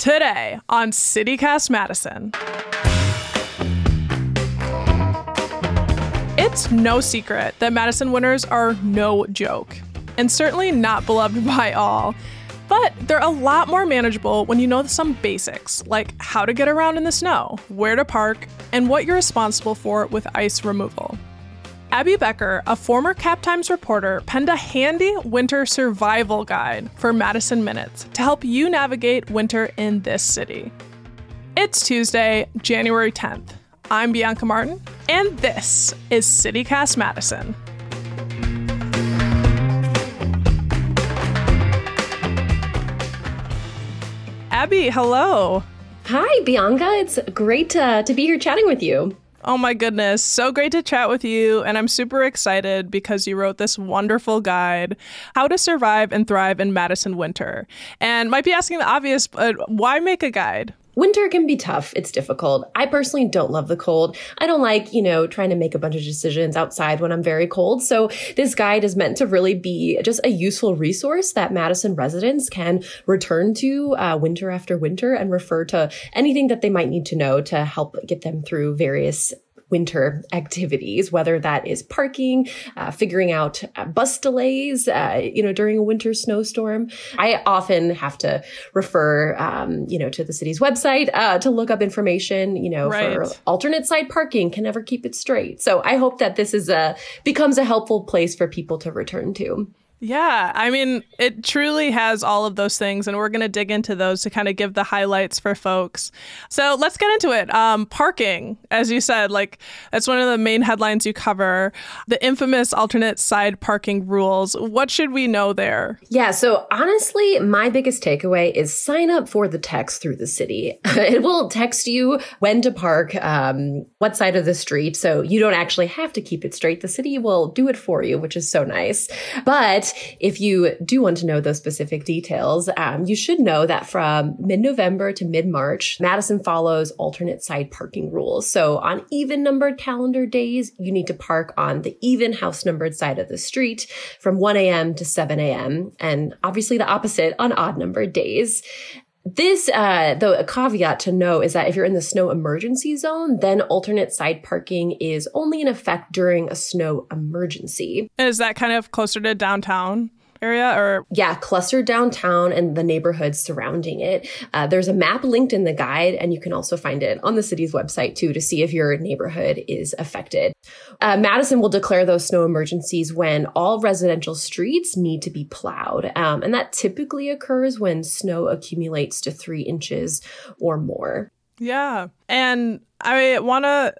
Today on CityCast Madison. It's no secret that Madison winters are no joke, and certainly not beloved by all. But they're a lot more manageable when you know some basics, like how to get around in the snow, where to park, and what you're responsible for with ice removal. Abby Becker, a former Cap Times reporter, penned a handy winter survival guide for Madison Minutes to help you navigate winter in this city. It's Tuesday, January 10th. I'm Bianca Martin, and this is CityCast Madison. Abby, hello. Hi, Bianca. It's great to, to be here chatting with you. Oh my goodness, so great to chat with you. And I'm super excited because you wrote this wonderful guide, How to Survive and Thrive in Madison Winter. And might be asking the obvious, but why make a guide? Winter can be tough. It's difficult. I personally don't love the cold. I don't like, you know, trying to make a bunch of decisions outside when I'm very cold. So this guide is meant to really be just a useful resource that Madison residents can return to uh, winter after winter and refer to anything that they might need to know to help get them through various winter activities, whether that is parking, uh, figuring out uh, bus delays, uh, you know, during a winter snowstorm. I often have to refer, um, you know, to the city's website uh, to look up information, you know, right. for alternate side parking. Can never keep it straight. So I hope that this is a becomes a helpful place for people to return to. Yeah, I mean, it truly has all of those things, and we're going to dig into those to kind of give the highlights for folks. So let's get into it. Um, parking, as you said, like that's one of the main headlines you cover. The infamous alternate side parking rules. What should we know there? Yeah, so honestly, my biggest takeaway is sign up for the text through the city. it will text you when to park, um, what side of the street, so you don't actually have to keep it straight. The city will do it for you, which is so nice. But if you do want to know those specific details, um, you should know that from mid November to mid March, Madison follows alternate side parking rules. So on even numbered calendar days, you need to park on the even house numbered side of the street from 1 a.m. to 7 a.m. And obviously the opposite on odd numbered days. This, uh, though, a caveat to know is that if you're in the snow emergency zone, then alternate side parking is only in effect during a snow emergency. Is that kind of closer to downtown? Area or? Yeah clustered downtown and the neighborhoods surrounding it. Uh, there's a map linked in the guide and you can also find it on the city's website too to see if your neighborhood is affected. Uh, madison will declare those snow emergencies when all residential streets need to be plowed um, and that typically occurs when snow accumulates to three inches or more. Yeah and i want to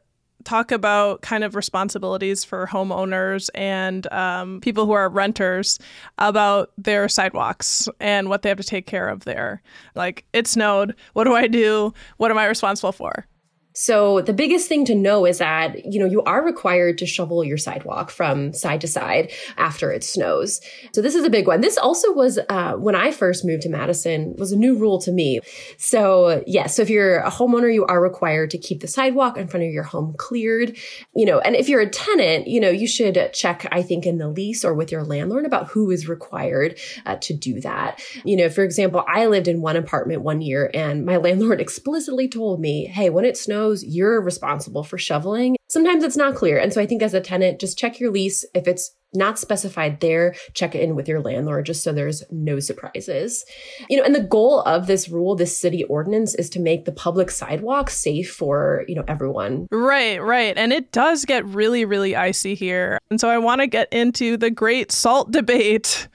talk about kind of responsibilities for homeowners and um, people who are renters about their sidewalks and what they have to take care of there. Like, it snowed. What do I do? What am I responsible for? So the biggest thing to know is that, you know, you are required to shovel your sidewalk from side to side after it snows. So this is a big one. This also was, uh, when I first moved to Madison was a new rule to me. So yes, yeah, so if you're a homeowner, you are required to keep the sidewalk in front of your home cleared, you know, and if you're a tenant, you know, you should check, I think, in the lease or with your landlord about who is required uh, to do that. You know, for example, I lived in one apartment one year and my landlord explicitly told me, Hey, when it snows, knows you're responsible for shoveling. Sometimes it's not clear. And so I think as a tenant, just check your lease. If it's not specified there, check it in with your landlord just so there's no surprises. You know, and the goal of this rule, this city ordinance is to make the public sidewalk safe for, you know, everyone. Right, right. And it does get really, really icy here. And so I want to get into the great salt debate.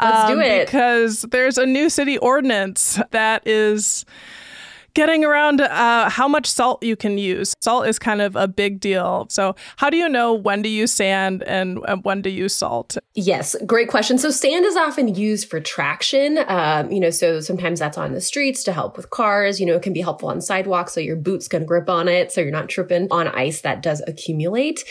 Let's um, do it. Because there's a new city ordinance that is getting around uh, how much salt you can use. Salt is kind of a big deal. So, how do you know when to use sand and when to use salt? Yes, great question. So, sand is often used for traction. Um, you know, so sometimes that's on the streets to help with cars. You know, it can be helpful on sidewalks so your boots can grip on it so you're not tripping on ice that does accumulate.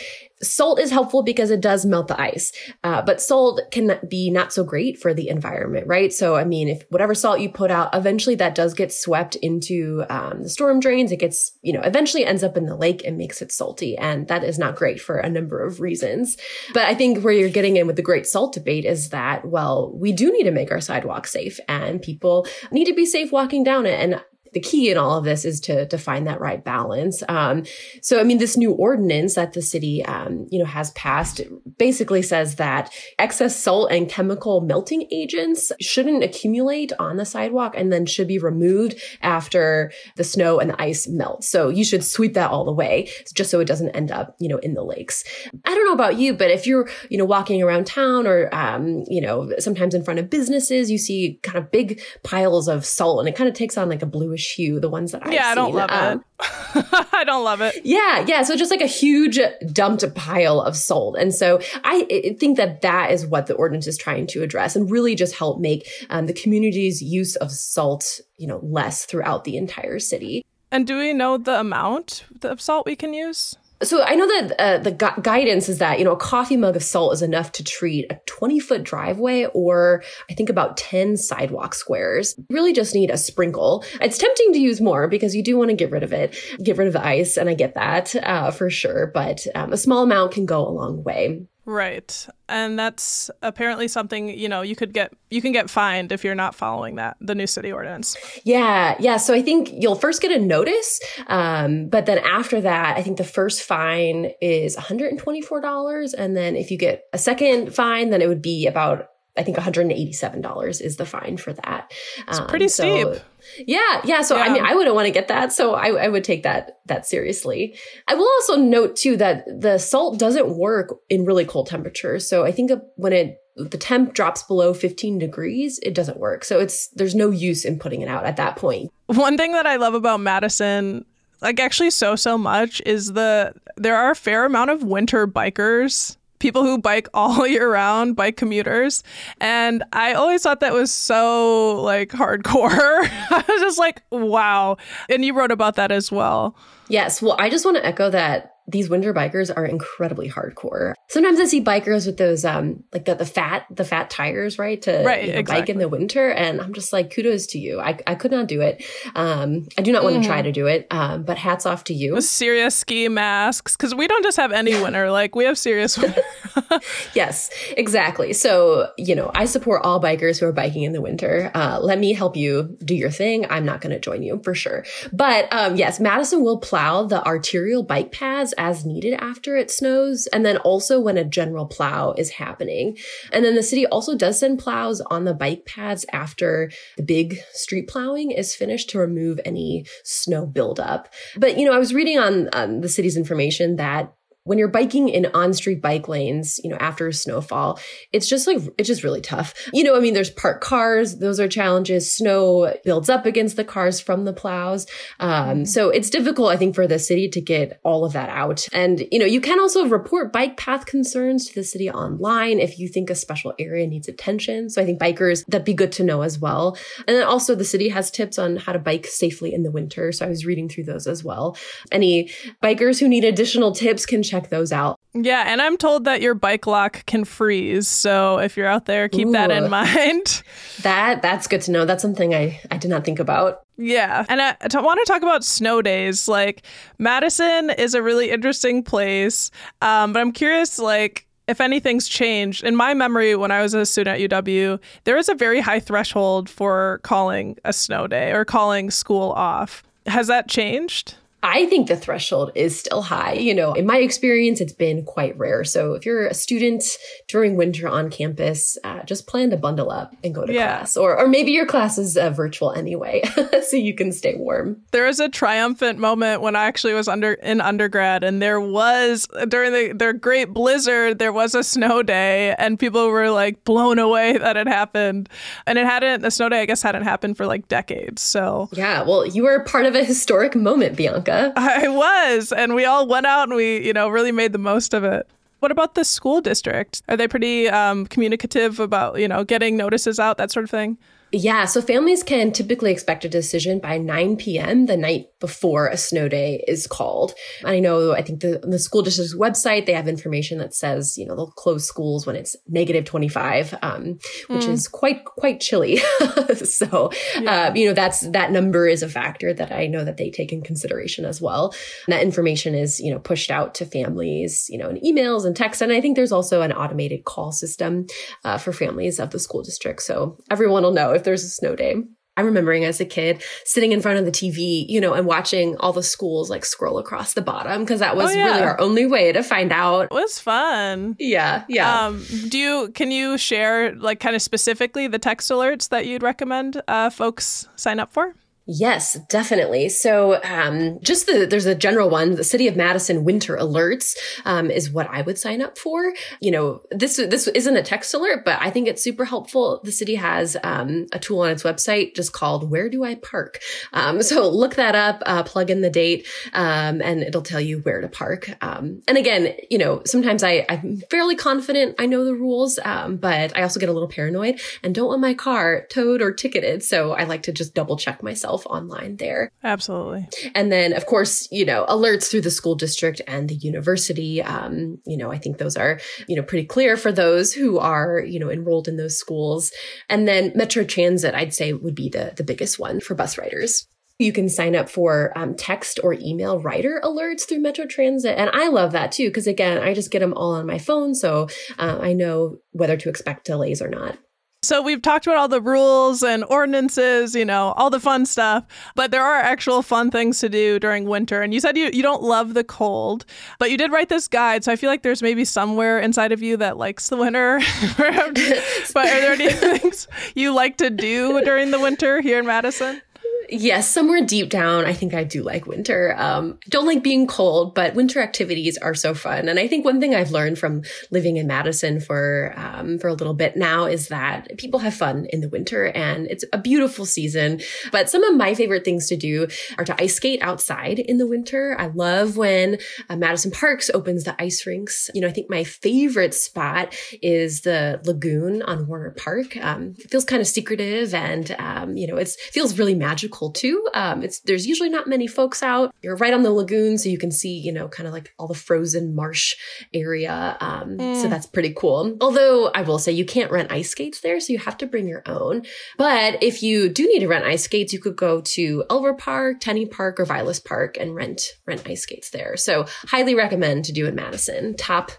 Salt is helpful because it does melt the ice, uh, but salt can be not so great for the environment, right? So, I mean, if whatever salt you put out, eventually that does get swept into um, the storm drains. It gets, you know, eventually ends up in the lake and makes it salty, and that is not great for a number of reasons. But I think where you're getting in with the great salt debate is that, well, we do need to make our sidewalks safe, and people need to be safe walking down it, and the key in all of this is to, to find that right balance. Um, so, I mean, this new ordinance that the city, um, you know, has passed basically says that excess salt and chemical melting agents shouldn't accumulate on the sidewalk and then should be removed after the snow and the ice melt. So you should sweep that all away just so it doesn't end up, you know, in the lakes. I don't know about you, but if you're, you know, walking around town or, um, you know, sometimes in front of businesses, you see kind of big piles of salt and it kind of takes on like a bluish hue, the ones that I've Yeah, I don't love Um, it. I don't love it. yeah, yeah. So just like a huge dumped pile of salt. And so I I think that that is what the ordinance is trying to address and really just help make um, the community's use of salt, you know, less throughout the entire city. And do we know the amount of salt we can use? So I know that uh, the gu- guidance is that, you know, a coffee mug of salt is enough to treat a 20 foot driveway or I think about 10 sidewalk squares. You really just need a sprinkle. It's tempting to use more because you do want to get rid of it, get rid of the ice. And I get that uh, for sure. But um, a small amount can go a long way. Right. And that's apparently something, you know, you could get you can get fined if you're not following that, the new city ordinance. Yeah, yeah. So I think you'll first get a notice, um, but then after that, I think the first fine is $124, and then if you get a second fine, then it would be about I think $187 is the fine for that. It's pretty Um, so- steep. yeah, yeah. So I mean, I wouldn't want to get that. So I, I would take that that seriously. I will also note too that the salt doesn't work in really cold temperatures. So I think when it the temp drops below 15 degrees, it doesn't work. So it's there's no use in putting it out at that point. One thing that I love about Madison, like actually so so much, is the there are a fair amount of winter bikers. People who bike all year round, bike commuters. And I always thought that was so like hardcore. I was just like, wow. And you wrote about that as well. Yes. Well, I just want to echo that these winter bikers are incredibly hardcore. Sometimes I see bikers with those um like the, the fat the fat tires, right? To Right, you know, bike in the winter. And I'm just like, kudos to you. I, I could not do it. Um I do not want to Mm-hmm. try to do it. Um, but hats off to you. With serious ski masks. Because we don't just have any winter, like we have serious winter. Yes, exactly. So, you know, I support all bikers who are biking in the winter. Uh, let me help you do your thing. I'm not going to join you for sure. But um, yes, Madison will plow the arterial bike paths as needed after it snows. And then also when a general plow is happening. And then the city also does send plows on the bike paths after the big street plowing is finished to remove any snow buildup. But, you know, I was reading on um, the city's information that when you're biking in on-street bike lanes, you know, after a snowfall, it's just like it's just really tough. You know, I mean, there's parked cars; those are challenges. Snow builds up against the cars from the plows, um, so it's difficult, I think, for the city to get all of that out. And you know, you can also report bike path concerns to the city online if you think a special area needs attention. So I think bikers that'd be good to know as well. And then also, the city has tips on how to bike safely in the winter. So I was reading through those as well. Any bikers who need additional tips can check those out. Yeah, and I'm told that your bike lock can freeze. So if you're out there, keep that in mind. That that's good to know. That's something I I did not think about. Yeah. And I, I want to talk about snow days. Like, Madison is a really interesting place. Um, but I'm curious, like, if anything's changed. In my memory, when I was a student at UW, there was a very high threshold for calling a snow day or calling school off. Has that changed? I think the threshold is still high. You know, in my experience, it's been quite rare. So if you're a student during winter on campus, uh, just plan to bundle up and go to Yeah. class, or or maybe your class is uh, virtual anyway, so you can stay warm. There was a triumphant moment when I actually was under in undergrad, and there was during the their great blizzard, there was a snow day, and people were like blown away that it happened. And it hadn't the snow day, I guess, hadn't happened for like decades. So Yeah, well, you were part of a historic moment, Bianca. I was, and we all went out and we, you know, really made the most of it. What about the school district? Are they pretty um, communicative about, you know, getting notices out, that sort of thing? Yeah, so families can typically expect a decision by 9 p.m. the night before a snow day is called. I know, I think the, the school district's website, they have information that says, you know, they'll close schools when it's negative 25, um, which is quite, quite chilly. so, uh, you know, that's, that number is a factor that I know that they take in consideration as well. And that information is, you know, pushed out to families, you know, in emails and texts. And I think there's also an automated call system uh, for families of the school district. So everyone will know if there's a snow day. I'm remembering as a kid sitting in front of the TV, you know, and watching all the schools like scroll across the bottom because that was oh, yeah. really our only way to find out. It was fun. Yeah, yeah. Um, do you can you share like kind of specifically the text alerts that you'd recommend uh, folks sign up for? Yes, definitely. So, um, just the there's a general one. The City of Madison Winter Alerts um, is what I would sign up for. You know, this this isn't a text alert, but I think it's super helpful. The city has um, a tool on its website just called "Where Do I Park?" Um, so look that up, uh, plug in the date, um, and it'll tell you where to park. Um, and again, you know, sometimes I I'm fairly confident I know the rules, but I also get a little paranoid and don't want my car towed or ticketed. So I like to just double check myself yourself online there. Absolutely. And then, of course, you know, alerts through the school district and the university. Um, you know, I think those are, you know, pretty clear for those who are, you know, enrolled in those schools. And then Metro Transit, I'd say would be the, the biggest one for bus riders. You can sign up for um, text or email rider alerts through Metro Transit. And I love that too, because again, I just get them all on my phone. So uh, I know whether to expect delays or not. So we've talked about all the rules and ordinances, you know, all the fun stuff, but there are actual fun things to do during winter. And you said you, you don't love the cold, but you did write this guide. So I feel like there's maybe somewhere inside of you that likes the winter. but are there any things you like to do during the winter here in Madison? Yes, somewhere deep down, I think I do like winter. Um, don't like being cold, but winter activities are so fun. And I think one thing I've learned from living in Madison for um, for a little bit now is that people have fun in the winter, and it's a beautiful season. But some of my favorite things to do are to ice skate outside in the winter. I love when uh, Madison Parks opens the ice rinks. You know, I think my favorite spot is the lagoon on Warner Park. Um, it feels kind of secretive, and um, you know, it feels really magical cool too. Um, it's there's usually not many folks out. You're right on the lagoon, so you can see, you know, kind of like all the frozen marsh area. Um, mm. So that's pretty cool. Although I will say you can't rent ice skates there, so you have to bring your own. But if you do need to rent ice skates, you could go to Elver Park, Tenney Park, or Vilas Park and rent rent ice skates there. So highly recommend to do in Madison. Top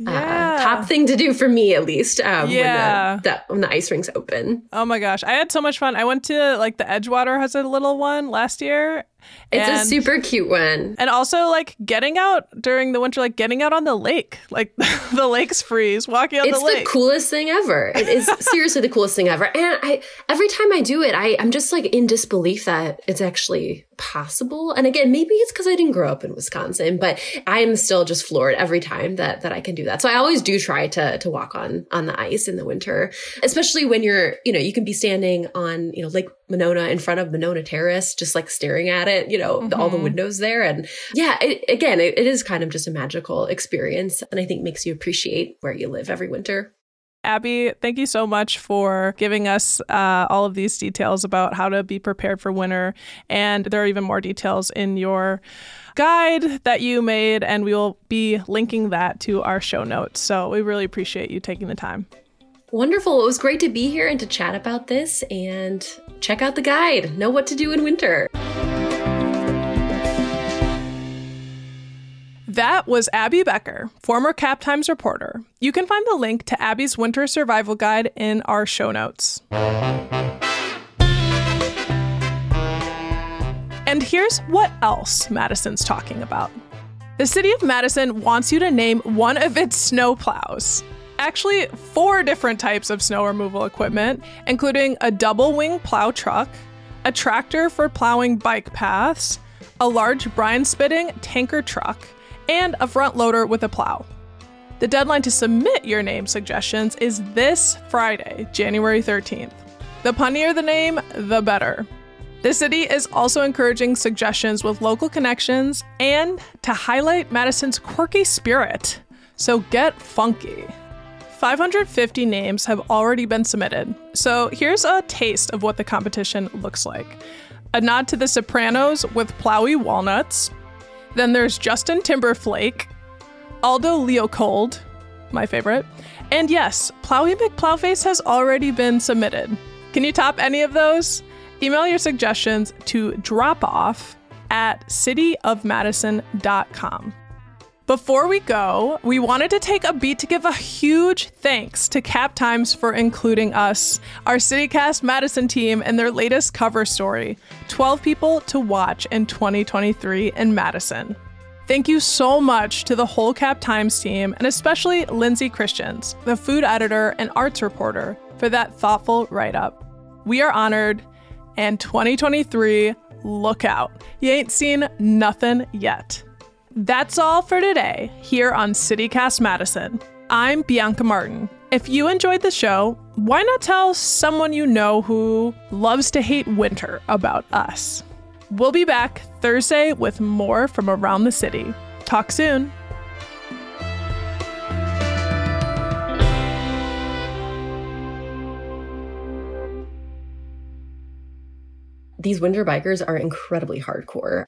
yeah. uh, top thing to do for me at least um, yeah. when, the, the, when the ice rinks open. Oh my gosh, I had so much fun. I went to like the Edgewater has a little one last year, it's and, a super cute one. And also like getting out during the winter, like getting out on the lake. Like the lakes freeze, walking on it's the lake. It's the coolest thing ever. It is seriously the coolest thing ever. And I every time I do it, I, I'm just like in disbelief that it's actually possible. And again, maybe it's because I didn't grow up in Wisconsin, but I am still just floored every time that that I can do that. So I always do try to to walk on on the ice in the winter, especially when you're, you know, you can be standing on, you know, Lake Monona in front of Monona Terrace, just like staring at it, you know, mm-hmm. all the mm-hmm. windows there. And yeah, it, again, it, it is kind of just a magical experience. And I think makes you appreciate where you live every winter. Abby, thank you so much for giving us uh, all of these details about how to be prepared for winter. And there are even more details in your guide that you made, and we will be linking that to our show notes. So we really appreciate you taking the time. Wonderful. It was great to be here and to chat about this and check out the guide. Know what to do in winter. That was Abby Becker, former Cap Times reporter. You can find the link to Abby's winter survival guide in our show notes. And here's what else Madison's talking about. The city of Madison wants you to name one of its snow plows actually four different types of snow removal equipment, including a double wing plow truck, a tractor for plowing bike paths, a large brine spitting tanker truck, and a front loader with a plow. The deadline to submit your name suggestions is this Friday, January 13th. The punnier the name, the better. The city is also encouraging suggestions with local connections and to highlight Madison's quirky spirit. So get funky. 550 names have already been submitted, so here's a taste of what the competition looks like. A nod to the Sopranos with Plowy Walnuts. Then there's Justin Timberflake, Aldo Leopold, my favorite. And yes, Plowy McPlowface has already been submitted. Can you top any of those? Email your suggestions to dropoff at cityofmadison.com. Before we go, we wanted to take a beat to give a huge thanks to Cap Times for including us, our CityCast Madison team, and their latest cover story 12 People to Watch in 2023 in Madison. Thank you so much to the whole Cap Times team, and especially Lindsay Christians, the food editor and arts reporter, for that thoughtful write up. We are honored, and 2023, look out. You ain't seen nothing yet. That's all for today here on CityCast Madison. I'm Bianca Martin. If you enjoyed the show, why not tell someone you know who loves to hate winter about us? We'll be back Thursday with more from around the city. Talk soon. These winter bikers are incredibly hardcore.